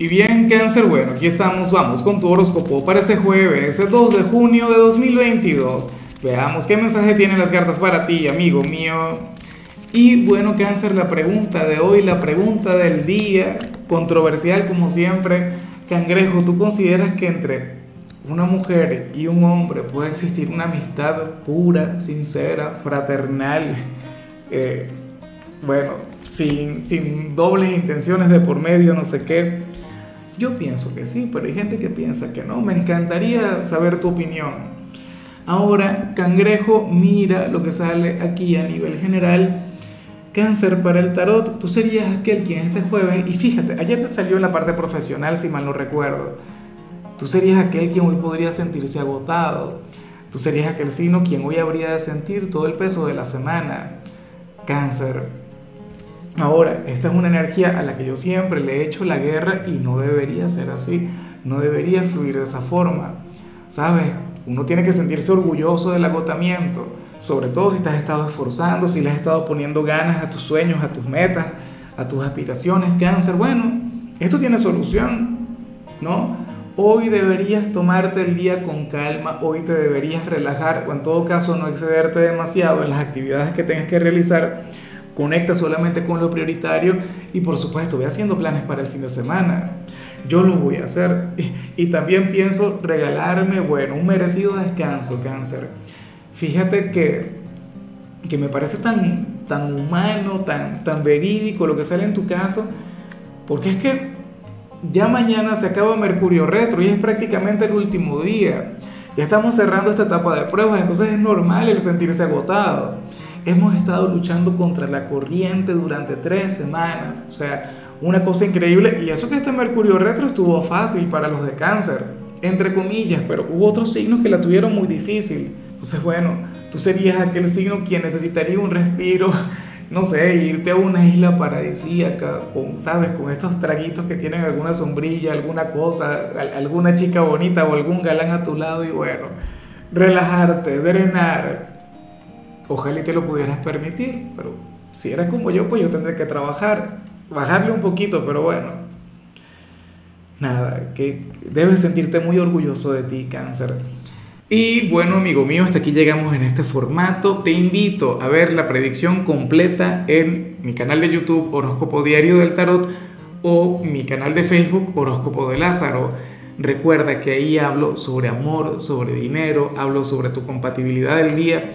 Y bien, cáncer, bueno, aquí estamos, vamos con tu horóscopo para este jueves, el 2 de junio de 2022. Veamos qué mensaje tienen las cartas para ti, amigo mío. Y bueno, cáncer, la pregunta de hoy, la pregunta del día, controversial como siempre. Cangrejo, ¿tú consideras que entre una mujer y un hombre puede existir una amistad pura, sincera, fraternal? Eh, bueno, sin, sin dobles intenciones de por medio, no sé qué. Yo pienso que sí, pero hay gente que piensa que no. Me encantaría saber tu opinión. Ahora, cangrejo, mira lo que sale aquí a nivel general. Cáncer para el tarot, tú serías aquel quien este jueves, y fíjate, ayer te salió en la parte profesional, si mal no recuerdo, tú serías aquel quien hoy podría sentirse agotado, tú serías aquel signo quien hoy habría de sentir todo el peso de la semana. Cáncer, Ahora, esta es una energía a la que yo siempre le he hecho la guerra y no debería ser así, no debería fluir de esa forma. ¿Sabes? Uno tiene que sentirse orgulloso del agotamiento, sobre todo si te has estado esforzando, si le has estado poniendo ganas a tus sueños, a tus metas, a tus aspiraciones, cáncer. Bueno, esto tiene solución, ¿no? Hoy deberías tomarte el día con calma, hoy te deberías relajar o en todo caso no excederte demasiado en las actividades que tengas que realizar conecta solamente con lo prioritario y por supuesto voy haciendo planes para el fin de semana. Yo lo voy a hacer y, también pienso regalarme, bueno, un merecido descanso, cáncer. Fíjate que, que me parece tan, tan humano, tan, tan verídico lo que sale en tu caso, porque es que ya mañana se acaba Mercurio retro y es prácticamente el último día. Ya estamos cerrando esta etapa de pruebas, entonces es normal el sentirse agotado. Hemos estado luchando contra la corriente durante tres semanas. O sea, una cosa increíble. Y eso que este Mercurio retro estuvo fácil para los de cáncer, entre comillas, pero hubo otros signos que la tuvieron muy difícil. Entonces, bueno, tú serías aquel signo quien necesitaría un respiro, no sé, irte a una isla paradisíaca, con, ¿sabes? Con estos traguitos que tienen alguna sombrilla, alguna cosa, alguna chica bonita o algún galán a tu lado y bueno, relajarte, drenar, Ojalá y te lo pudieras permitir, pero si eres como yo, pues yo tendré que trabajar, bajarle un poquito, pero bueno. Nada, que debes sentirte muy orgulloso de ti, cáncer. Y bueno, amigo mío, hasta aquí llegamos en este formato. Te invito a ver la predicción completa en mi canal de YouTube Horóscopo Diario del Tarot o mi canal de Facebook Horóscopo de Lázaro. Recuerda que ahí hablo sobre amor, sobre dinero, hablo sobre tu compatibilidad del día